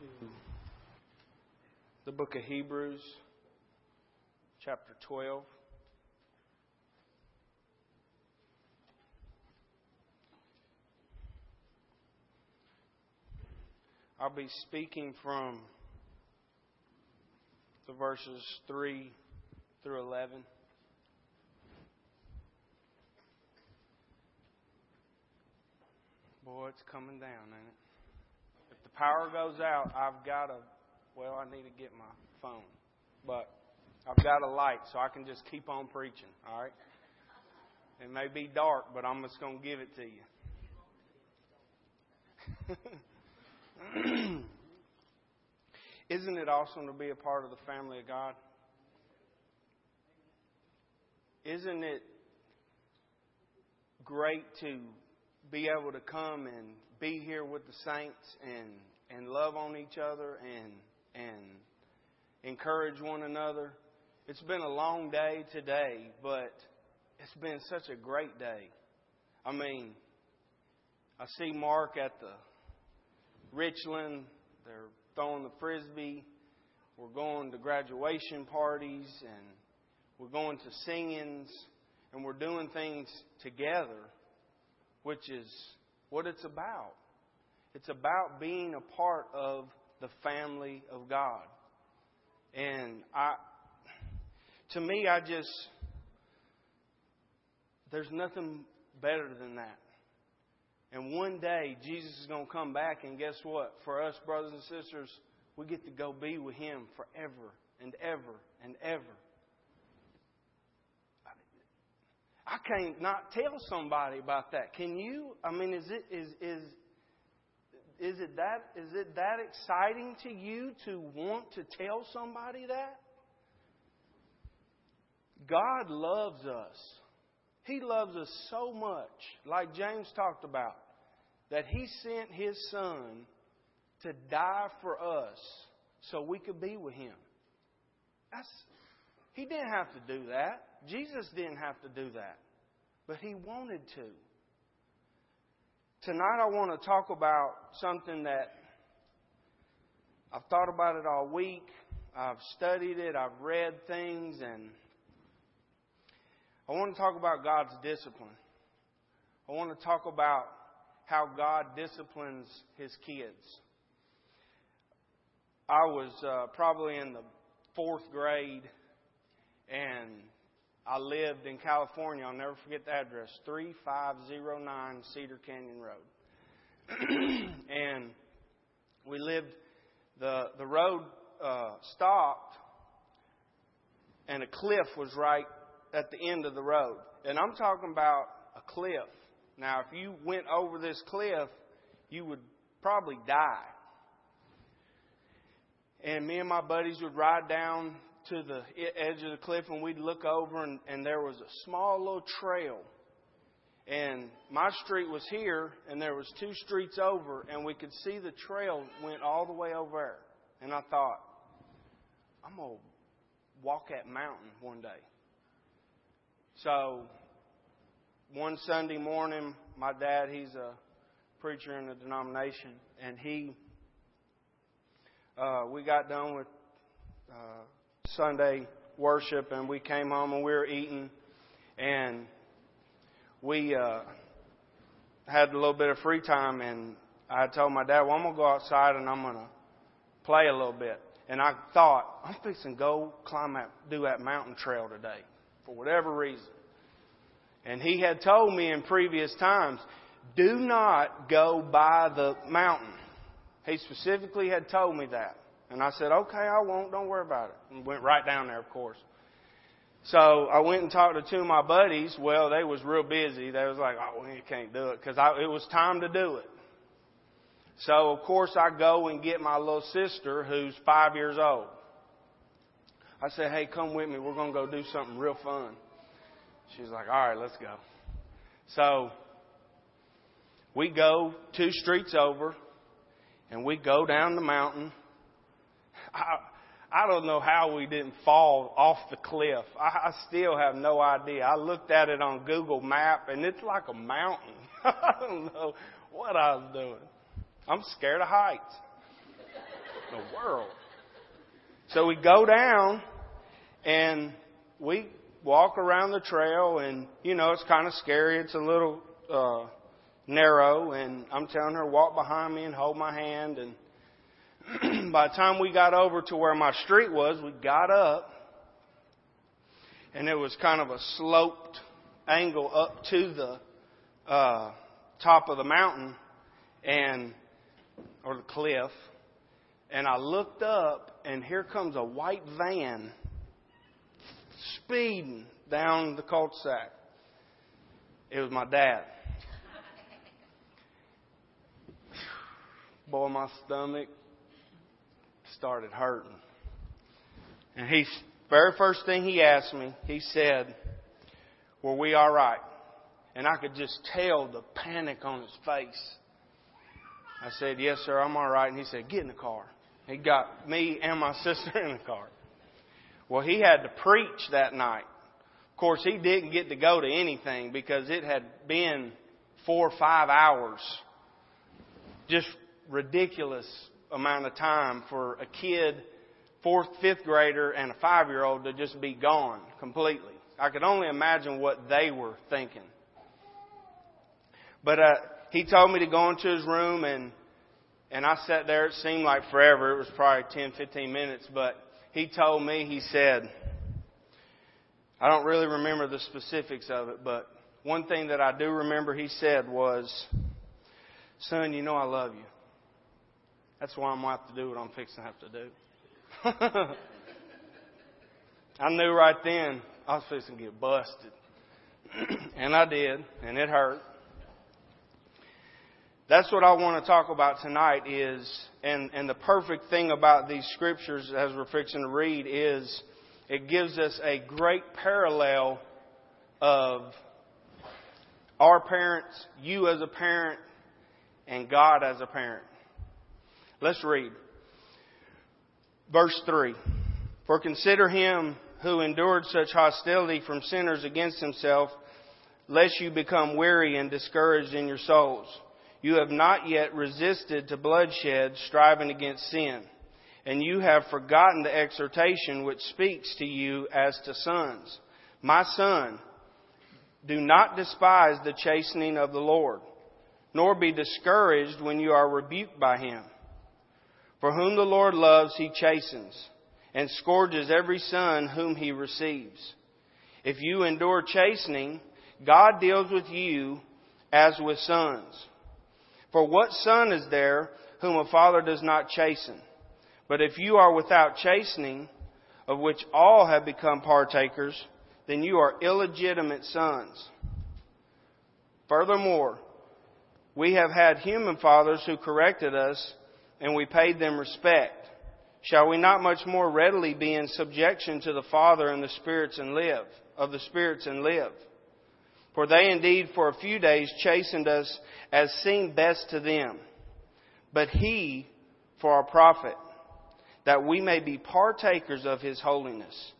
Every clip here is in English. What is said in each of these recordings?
to the book of Hebrews, chapter 12. I'll be speaking from the verses 3 through 11. Boy, it's coming down, ain't it? Power goes out, I've got a, well, I need to get my phone. But I've got a light, so I can just keep on preaching, all right? It may be dark, but I'm just going to give it to you. Isn't it awesome to be a part of the family of God? Isn't it great to be able to come and be here with the saints and and love on each other and and encourage one another. It's been a long day today, but it's been such a great day. I mean, I see Mark at the Richland. They're throwing the frisbee. We're going to graduation parties and we're going to singings and we're doing things together, which is what it's about. It's about being a part of the family of God. And I, to me, I just, there's nothing better than that. And one day, Jesus is going to come back, and guess what? For us, brothers and sisters, we get to go be with Him forever and ever and ever. I can't not tell somebody about that. Can you? I mean, is it is is is it that is it that exciting to you to want to tell somebody that? God loves us. He loves us so much, like James talked about, that he sent his son to die for us so we could be with him. That's he didn't have to do that. Jesus didn't have to do that. But he wanted to. Tonight I want to talk about something that I've thought about it all week. I've studied it, I've read things, and I want to talk about God's discipline. I want to talk about how God disciplines His kids. I was uh, probably in the fourth grade, and I lived in California. I'll never forget the address 3509 Cedar Canyon Road. and we lived, the, the road uh, stopped, and a cliff was right at the end of the road. And I'm talking about a cliff. Now, if you went over this cliff, you would probably die. And me and my buddies would ride down to the edge of the cliff and we'd look over and, and there was a small little trail. And my street was here and there was two streets over and we could see the trail went all the way over there. And I thought, I'm going to walk that mountain one day. So one Sunday morning, my dad, he's a preacher in the denomination, and he, uh, we got done with uh, Sunday worship, and we came home and we were eating, and we uh, had a little bit of free time, and I told my dad, "Well, I'm gonna go outside and I'm gonna play a little bit." And I thought, I'm fixing to go climb that, do that mountain trail today, for whatever reason. And he had told me in previous times, do not go by the mountain. He specifically had told me that. And I said, okay, I won't. Don't worry about it. And went right down there, of course. So I went and talked to two of my buddies. Well, they was real busy. They was like, oh, we can't do it because it was time to do it. So of course I go and get my little sister who's five years old. I said, hey, come with me. We're going to go do something real fun. She's like, all right, let's go. So we go two streets over and we go down the mountain I, I don't know how we didn't fall off the cliff. I, I still have no idea. I looked at it on Google Map and it's like a mountain. I don't know what I was doing. I'm scared of heights. the world? So we go down and we walk around the trail and, you know, it's kind of scary. It's a little, uh, narrow and I'm telling her walk behind me and hold my hand and by the time we got over to where my street was, we got up and it was kind of a sloped angle up to the uh, top of the mountain and or the cliff and I looked up and here comes a white van speeding down the cul-de-sac. It was my dad. Boy, my stomach started hurting. And he, very first thing he asked me, he said, Were we all right? And I could just tell the panic on his face. I said, Yes, sir, I'm all right. And he said, Get in the car. He got me and my sister in the car. Well, he had to preach that night. Of course, he didn't get to go to anything because it had been four or five hours. Just ridiculous amount of time for a kid, fourth, fifth grader, and a five year old to just be gone completely. I could only imagine what they were thinking. But uh, he told me to go into his room and and I sat there. It seemed like forever. It was probably 10, 15 minutes, but he told me, he said, I don't really remember the specifics of it, but one thing that I do remember he said was, Son, you know I love you. That's why I'm going to have to do what I'm fixing to have to do. I knew right then I was fixing to get busted. and I did, and it hurt. That's what I want to talk about tonight is, and, and the perfect thing about these scriptures as we're fixing to read is it gives us a great parallel of our parents, you as a parent, and God as a parent. Let's read. Verse 3. For consider him who endured such hostility from sinners against himself, lest you become weary and discouraged in your souls. You have not yet resisted to bloodshed, striving against sin. And you have forgotten the exhortation which speaks to you as to sons. My son, do not despise the chastening of the Lord, nor be discouraged when you are rebuked by him. For whom the Lord loves, he chastens, and scourges every son whom he receives. If you endure chastening, God deals with you as with sons. For what son is there whom a father does not chasten? But if you are without chastening, of which all have become partakers, then you are illegitimate sons. Furthermore, we have had human fathers who corrected us, and we paid them respect. Shall we not much more readily be in subjection to the Father and the spirits and live, of the spirits and live? For they indeed for a few days chastened us as seemed best to them, but he for our profit, that we may be partakers of his holiness.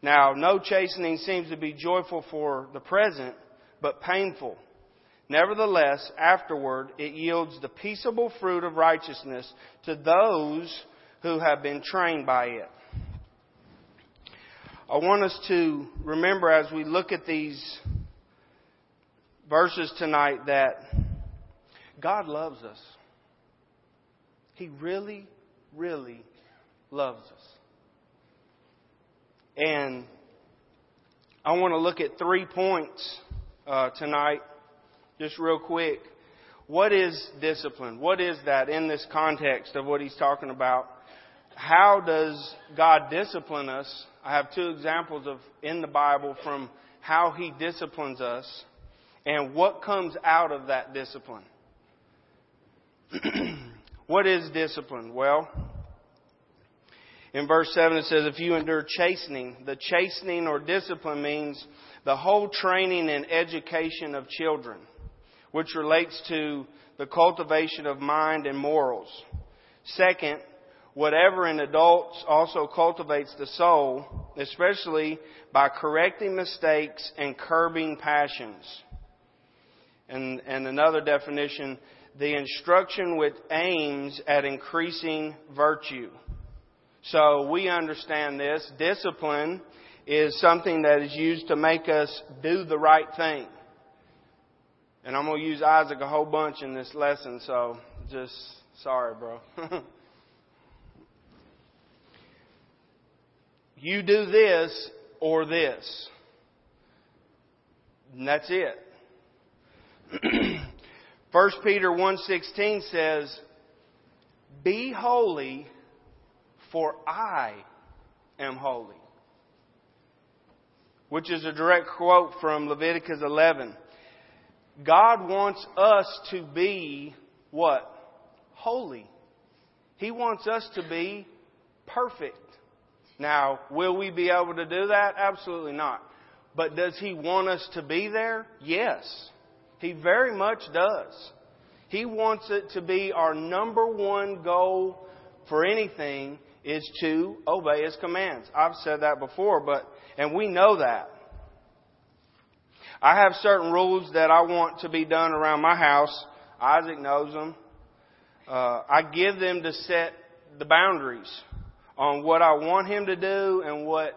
Now, no chastening seems to be joyful for the present, but painful. Nevertheless, afterward, it yields the peaceable fruit of righteousness to those who have been trained by it. I want us to remember as we look at these verses tonight that God loves us. He really, really loves us. And I want to look at three points uh, tonight, just real quick. What is discipline? What is that in this context of what he's talking about? How does God discipline us? I have two examples of in the Bible from how he disciplines us and what comes out of that discipline. what is discipline? Well, in verse 7 it says, if you endure chastening, the chastening or discipline means the whole training and education of children, which relates to the cultivation of mind and morals. Second, whatever in adults also cultivates the soul, especially by correcting mistakes and curbing passions. And, and another definition, the instruction which aims at increasing virtue. So we understand this. Discipline is something that is used to make us do the right thing. And I'm going to use Isaac a whole bunch in this lesson, so just sorry, bro. you do this or this. And that's it. 1 Peter 1:16 says, "Be holy, for I am holy." Which is a direct quote from Leviticus 11. God wants us to be what? Holy. He wants us to be perfect. Now, will we be able to do that? Absolutely not. But does He want us to be there? Yes. He very much does. He wants it to be our number one goal for anything is to obey His commands. I've said that before, but, and we know that. I have certain rules that I want to be done around my house. Isaac knows them. Uh, I give them to set the boundaries on what I want him to do and what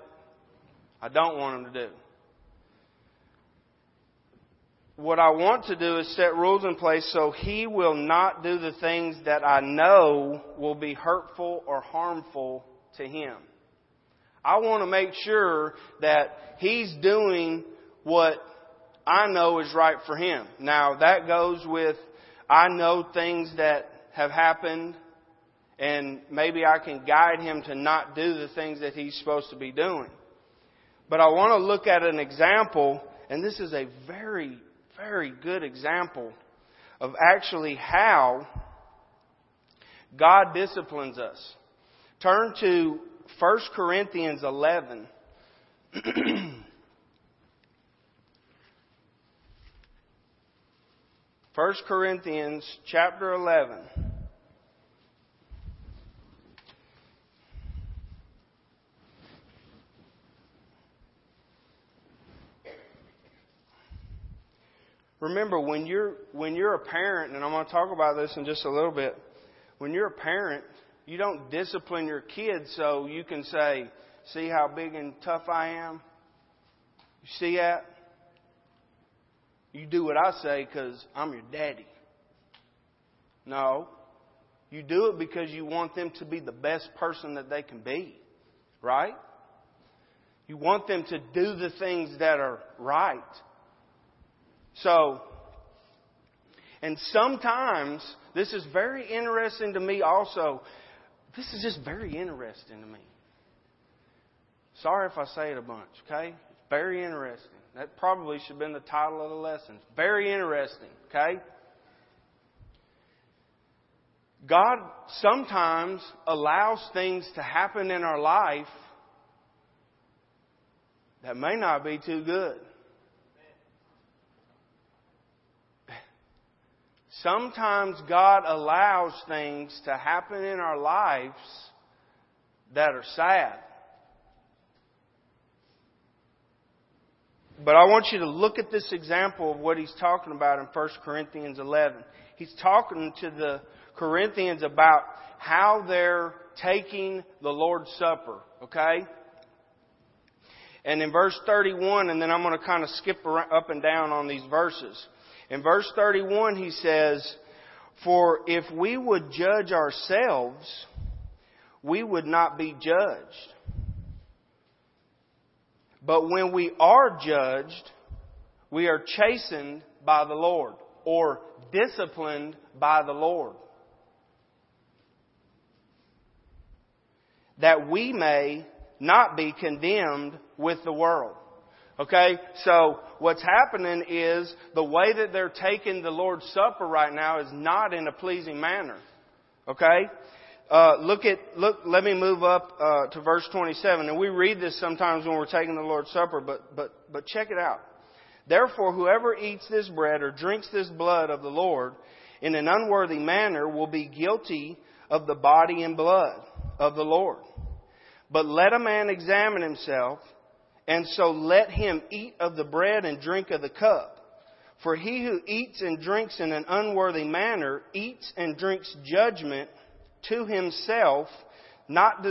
I don't want him to do what I want to do is set rules in place so he will not do the things that I know will be hurtful or harmful to him. I want to make sure that he's doing what I know is right for him. Now that goes with, I know things that have happened and maybe I can guide him to not do the things that he's supposed to be doing. But I want to look at an example, and this is a very very good example of actually how God disciplines us. Turn to 1 Corinthians 11. First Corinthians chapter 11. remember when you're when you're a parent, and I'm going to talk about this in just a little bit. When you're a parent, you don't discipline your kids so you can say, "See how big and tough I am." You see that? You do what I say because I'm your daddy. No. You do it because you want them to be the best person that they can be. Right? You want them to do the things that are right. So, and sometimes, this is very interesting to me also. This is just very interesting to me. Sorry if I say it a bunch, okay? Very interesting. That probably should have been the title of the lesson. Very interesting, okay? God sometimes allows things to happen in our life that may not be too good. Sometimes God allows things to happen in our lives that are sad. But I want you to look at this example of what he's talking about in 1 Corinthians 11. He's talking to the Corinthians about how they're taking the Lord's Supper, okay? And in verse 31, and then I'm going to kind of skip up and down on these verses. In verse 31, he says, For if we would judge ourselves, we would not be judged. But when we are judged, we are chastened by the Lord or disciplined by the Lord. That we may not be condemned with the world. Okay? So, what's happening is the way that they're taking the Lord's Supper right now is not in a pleasing manner. Okay? Uh, look at, look, let me move up, uh, to verse 27. And we read this sometimes when we're taking the Lord's Supper, but, but, but check it out. Therefore, whoever eats this bread or drinks this blood of the Lord in an unworthy manner will be guilty of the body and blood of the Lord. But let a man examine himself, and so let him eat of the bread and drink of the cup. For he who eats and drinks in an unworthy manner eats and drinks judgment to himself, not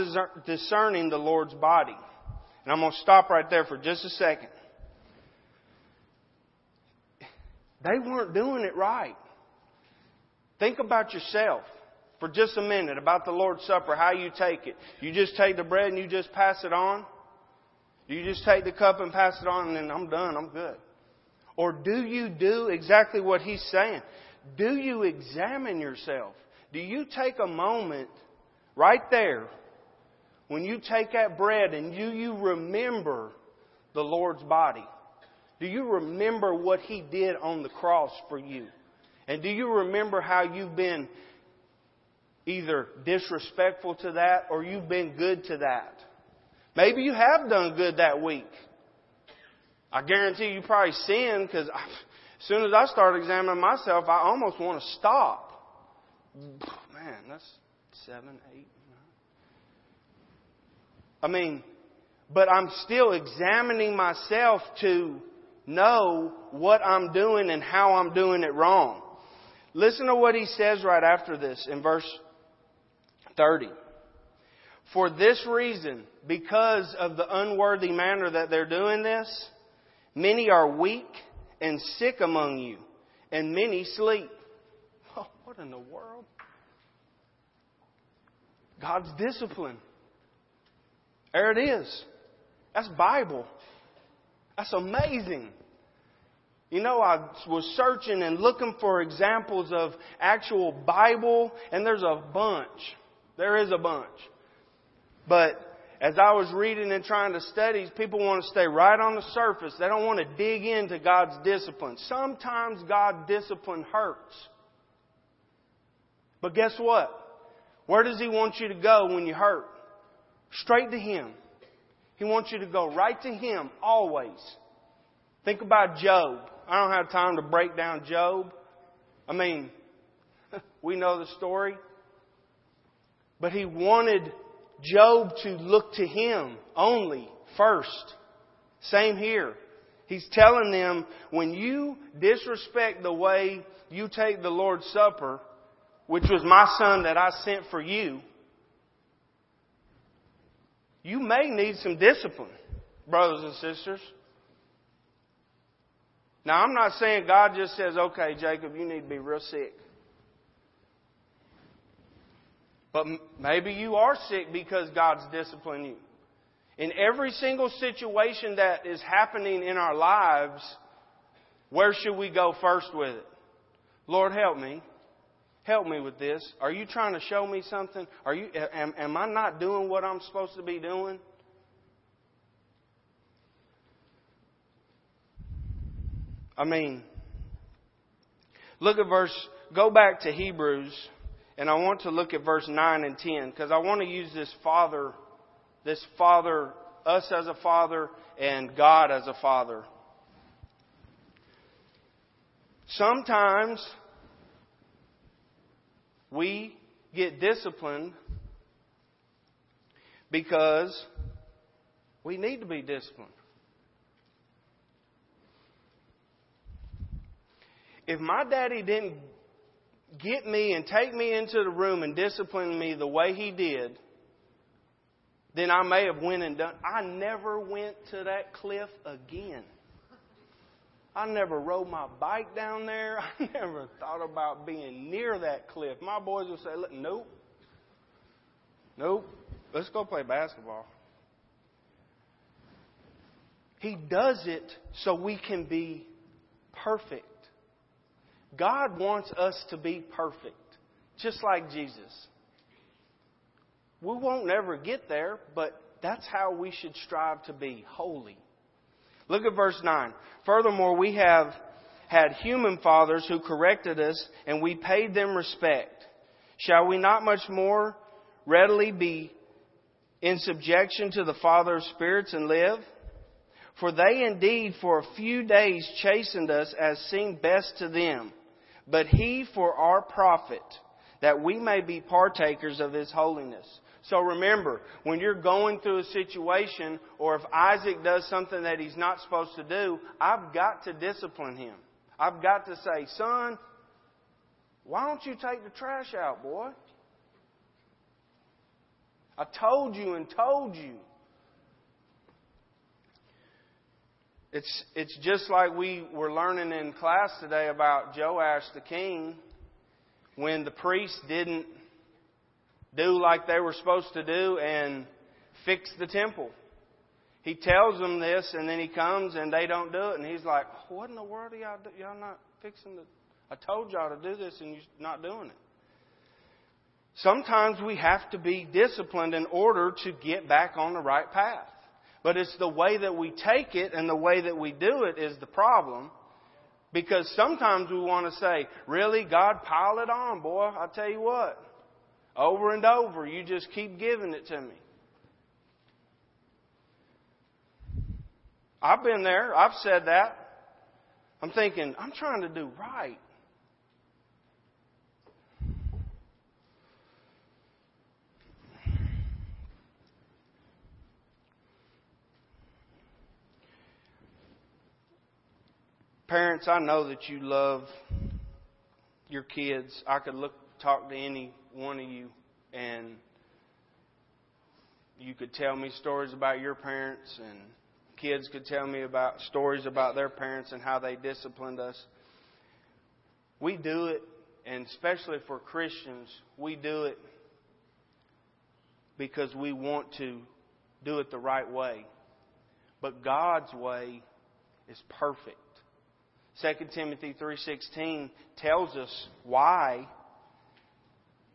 discerning the Lord's body. And I'm going to stop right there for just a second. They weren't doing it right. Think about yourself for just a minute about the Lord's Supper, how you take it. You just take the bread and you just pass it on? You just take the cup and pass it on and then I'm done, I'm good. Or do you do exactly what he's saying? Do you examine yourself? Do you take a moment right there when you take that bread and you, you remember the Lord's body? Do you remember what He did on the cross for you? And do you remember how you've been either disrespectful to that or you've been good to that? Maybe you have done good that week. I guarantee you probably sinned because as soon as I start examining myself, I almost want to stop. Man, that's seven, eight, nine. I mean, but I'm still examining myself to know what I'm doing and how I'm doing it wrong. Listen to what he says right after this in verse 30. For this reason, because of the unworthy manner that they're doing this, many are weak and sick among you, and many sleep. What in the world? God's discipline. There it is. That's Bible. That's amazing. You know, I was searching and looking for examples of actual Bible, and there's a bunch. There is a bunch. But as I was reading and trying to study, people want to stay right on the surface. They don't want to dig into God's discipline. Sometimes God's discipline hurts. But guess what? Where does He want you to go when you hurt? Straight to Him. He wants you to go right to Him always. Think about Job. I don't have time to break down Job. I mean, we know the story. But he wanted Job to look to him only first. Same here. He's telling them when you disrespect the way you take the Lord's Supper, which was my son that I sent for you, you may need some discipline, brothers and sisters. Now, I'm not saying God just says, okay, Jacob, you need to be real sick. But maybe you are sick because God's disciplining you. In every single situation that is happening in our lives, where should we go first with it? Lord, help me. Help me with this. Are you trying to show me something? Are you, am, am I not doing what I'm supposed to be doing? I mean, look at verse, go back to Hebrews, and I want to look at verse 9 and 10, because I want to use this Father, this Father, us as a Father, and God as a Father. Sometimes we get disciplined because we need to be disciplined. if my daddy didn't get me and take me into the room and discipline me the way he did, then I may have went and done. I never went to that cliff again. I never rode my bike down there. I never thought about being near that cliff. My boys would say, "Nope, nope, let's go play basketball." He does it so we can be perfect. God wants us to be perfect, just like Jesus. We won't ever get there, but that's how we should strive to be holy. Look at verse 9. Furthermore, we have had human fathers who corrected us, and we paid them respect. Shall we not much more readily be in subjection to the Father of spirits and live? For they indeed for a few days chastened us as seemed best to them but he for our profit, that we may be partakers of his holiness. So remember, when you're going through a situation, or if Isaac does something that he's not supposed to do, I've got to discipline him. I've got to say, son, why don't you take the trash out, boy? I told you and told you. It's, it's just like we were learning in class today about Joash the king when the priest didn't do like they were supposed to do and fix the temple. He tells them this and then he comes and they don't do it and he's like, what in the world are y'all, do? y'all not fixing the, I told y'all to do this and you're not doing it. Sometimes we have to be disciplined in order to get back on the right path. But it's the way that we take it and the way that we do it is the problem. Because sometimes we want to say, really, God, pile it on, boy. I'll tell you what. Over and over, you just keep giving it to me. I've been there. I've said that. I'm thinking, I'm trying to do right. Parents, I know that you love your kids. I could look talk to any one of you and you could tell me stories about your parents and kids could tell me about stories about their parents and how they disciplined us. We do it, and especially for Christians, we do it because we want to do it the right way. But God's way is perfect. 2 Timothy 3:16 tells us why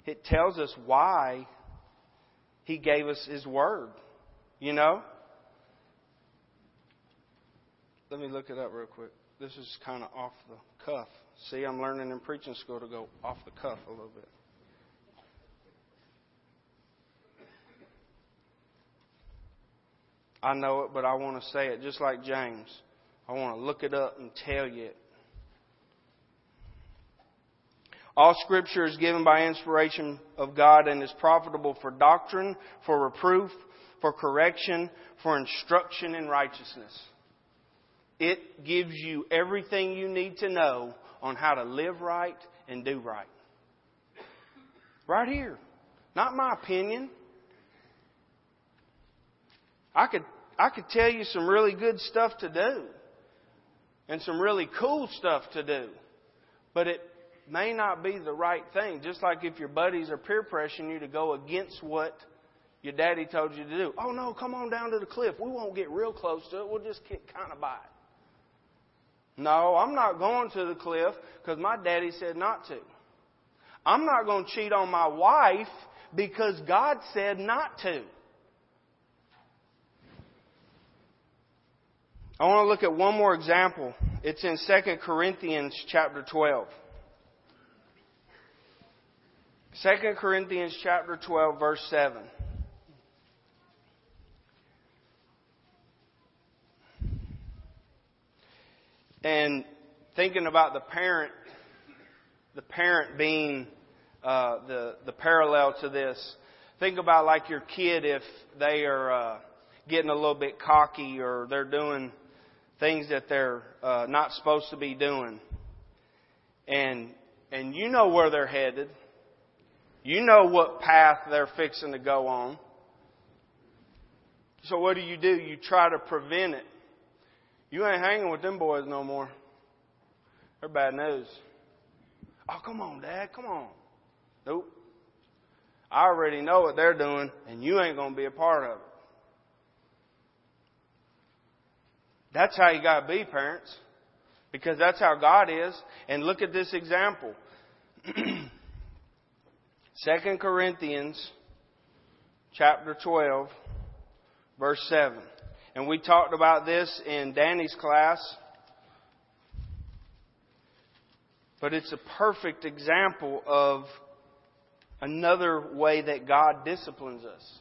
it tells us why he gave us his word. You know? Let me look it up real quick. This is kind of off the cuff. See, I'm learning in preaching school to go off the cuff a little bit. I know it, but I want to say it just like James. I want to look it up and tell you. All scripture is given by inspiration of God and is profitable for doctrine, for reproof, for correction, for instruction in righteousness. It gives you everything you need to know on how to live right and do right. Right here. Not my opinion. I could, I could tell you some really good stuff to do and some really cool stuff to do. But it may not be the right thing. Just like if your buddies are peer pressuring you to go against what your daddy told you to do. Oh no, come on down to the cliff. We won't get real close to it. We'll just get kind of by it. No, I'm not going to the cliff because my daddy said not to. I'm not going to cheat on my wife because God said not to. I want to look at one more example. It's in 2 Corinthians chapter 12. 2 Corinthians chapter 12 verse 7. And thinking about the parent, the parent being uh, the the parallel to this. Think about like your kid if they are uh, getting a little bit cocky or they're doing things that they're uh, not supposed to be doing. And, and you know where they're headed. You know what path they're fixing to go on. So what do you do? You try to prevent it. You ain't hanging with them boys no more. They're bad news. Oh, come on, Dad. Come on. Nope. I already know what they're doing, and you ain't going to be a part of it. That's how you got to be, parents. Because that's how God is. And look at this example. 2 Corinthians chapter 12 verse 7. And we talked about this in Danny's class. But it's a perfect example of another way that God disciplines us.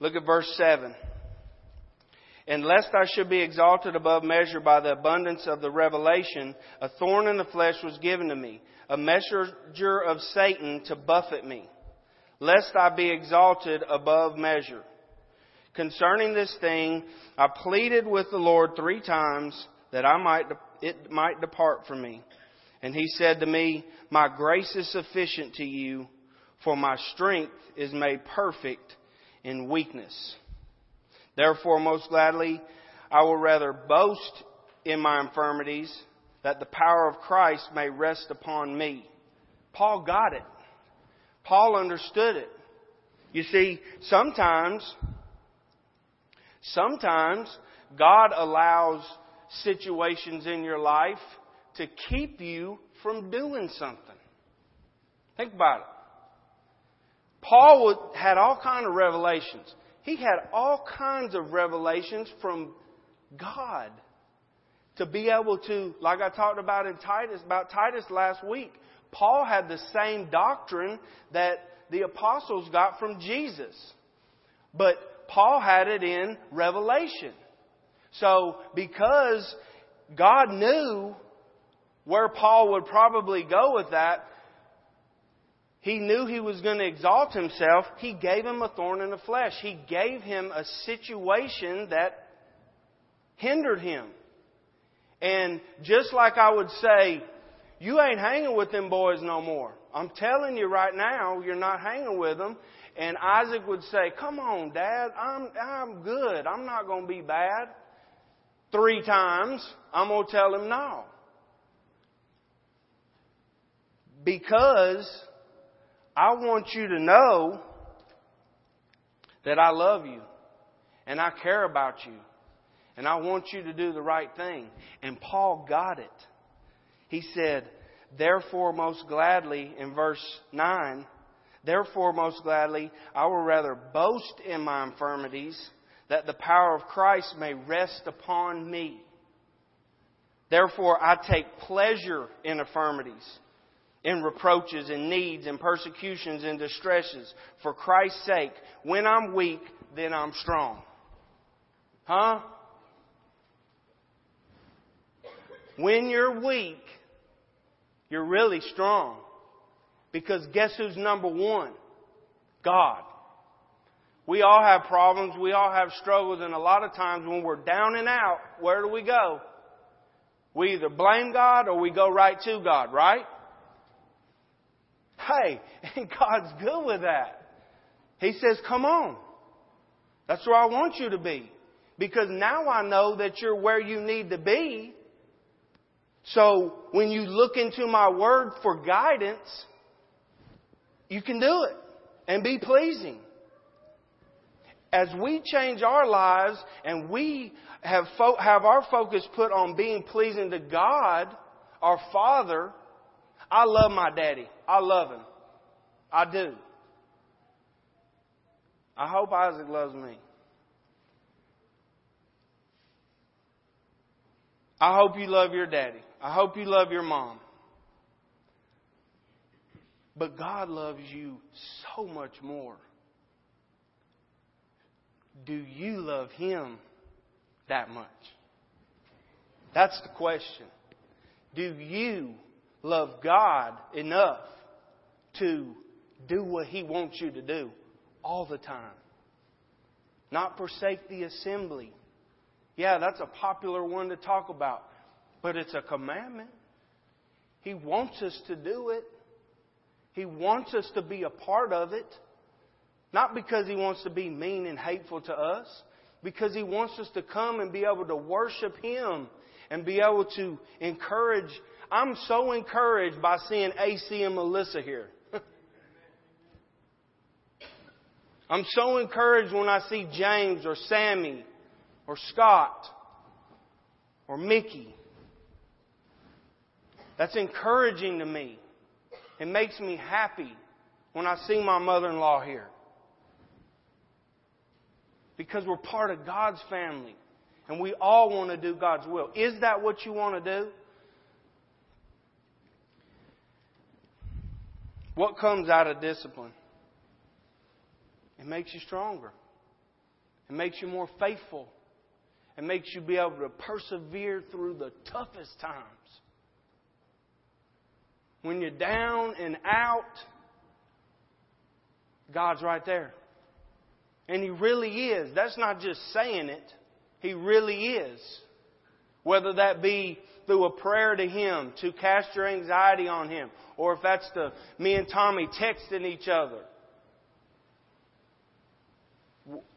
Look at verse 7. And lest I should be exalted above measure by the abundance of the revelation, a thorn in the flesh was given to me, a messenger of Satan to buffet me, lest I be exalted above measure. Concerning this thing, I pleaded with the Lord three times that I might it might depart from me. And he said to me, My grace is sufficient to you, for my strength is made perfect in weakness. Therefore, most gladly, I will rather boast in my infirmities, that the power of Christ may rest upon me. Paul got it. Paul understood it. You see, sometimes, sometimes God allows situations in your life to keep you from doing something. Think about it. Paul had all kinds of revelations. He had all kinds of revelations from God to be able to, like I talked about in Titus, about Titus last week. Paul had the same doctrine that the apostles got from Jesus. But Paul had it in Revelation. So, because God knew where Paul would probably go with that, he knew he was going to exalt himself. He gave him a thorn in the flesh. He gave him a situation that hindered him. And just like I would say, you ain't hanging with them boys no more. I'm telling you right now, you're not hanging with them. And Isaac would say, Come on, Dad, I'm, I'm good. I'm not going to be bad. Three times, I'm going to tell him no. Because I want you to know that I love you and I care about you and I want you to do the right thing. And Paul got it. He said, Therefore, most gladly, in verse 9, Therefore, most gladly, I will rather boast in my infirmities, that the power of Christ may rest upon me. Therefore, I take pleasure in infirmities, in reproaches, in needs, in persecutions, in distresses, for Christ's sake. When I'm weak, then I'm strong. Huh? When you're weak, you're really strong. Because guess who's number one? God. We all have problems, we all have struggles, and a lot of times when we're down and out, where do we go? We either blame God or we go right to God, right? Hey, and God's good with that. He says, come on. That's where I want you to be. Because now I know that you're where you need to be. So when you look into my word for guidance, you can do it and be pleasing. As we change our lives and we have, fo- have our focus put on being pleasing to God, our Father, I love my daddy. I love him. I do. I hope Isaac loves me. I hope you love your daddy. I hope you love your mom. But God loves you so much more. Do you love Him that much? That's the question. Do you love God enough to do what He wants you to do all the time? Not forsake the assembly. Yeah, that's a popular one to talk about. But it's a commandment. He wants us to do it. He wants us to be a part of it. Not because He wants to be mean and hateful to us, because He wants us to come and be able to worship Him and be able to encourage. I'm so encouraged by seeing AC and Melissa here. I'm so encouraged when I see James or Sammy or Scott or Mickey. That's encouraging to me. It makes me happy when I see my mother in law here. Because we're part of God's family. And we all want to do God's will. Is that what you want to do? What comes out of discipline? It makes you stronger. It makes you more faithful. It makes you be able to persevere through the toughest times. When you're down and out, God's right there. And He really is. That's not just saying it, He really is. Whether that be through a prayer to Him to cast your anxiety on Him, or if that's the me and Tommy texting each other.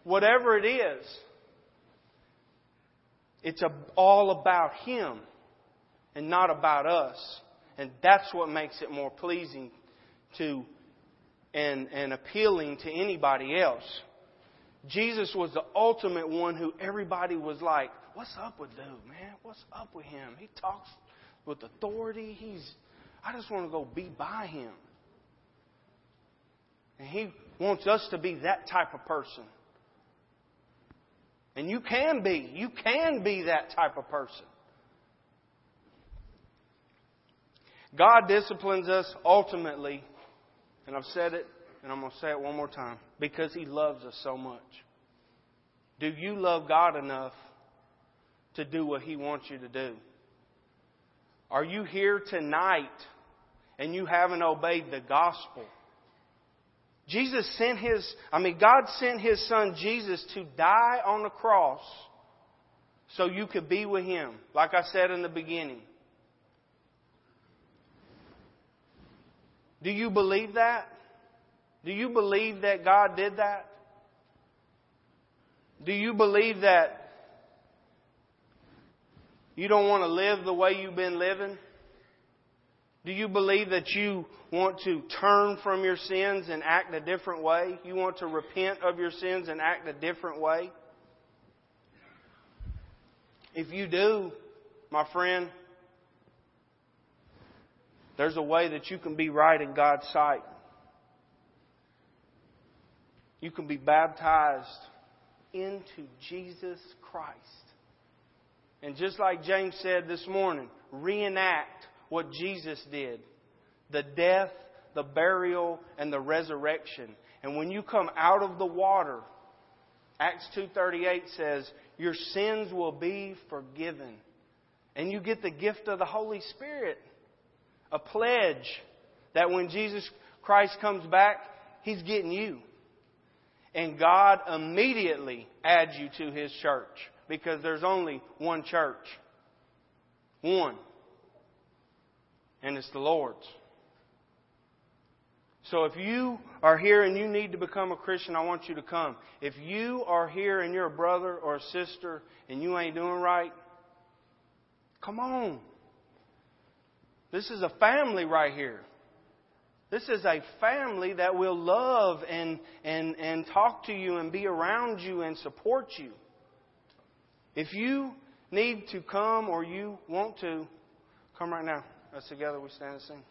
Whatever it is, it's all about Him and not about us. And that's what makes it more pleasing to and, and appealing to anybody else. Jesus was the ultimate one who everybody was like, What's up with dude, man? What's up with him? He talks with authority. He's I just want to go be by him. And he wants us to be that type of person. And you can be. You can be that type of person. God disciplines us ultimately, and I've said it, and I'm going to say it one more time, because He loves us so much. Do you love God enough to do what He wants you to do? Are you here tonight and you haven't obeyed the gospel? Jesus sent His, I mean, God sent His Son Jesus to die on the cross so you could be with Him, like I said in the beginning. Do you believe that? Do you believe that God did that? Do you believe that you don't want to live the way you've been living? Do you believe that you want to turn from your sins and act a different way? You want to repent of your sins and act a different way? If you do, my friend, there's a way that you can be right in God's sight. You can be baptized into Jesus Christ. And just like James said this morning, reenact what Jesus did the death, the burial, and the resurrection. And when you come out of the water, Acts 2:38 says, your sins will be forgiven. And you get the gift of the Holy Spirit a pledge that when Jesus Christ comes back, He's getting you. And God immediately adds you to His church because there's only one church. One. And it's the Lord's. So if you are here and you need to become a Christian, I want you to come. If you are here and you're a brother or a sister and you ain't doing right, come on. This is a family right here. This is a family that will love and, and, and talk to you and be around you and support you. If you need to come or you want to, come right now. Us together we stand and sing.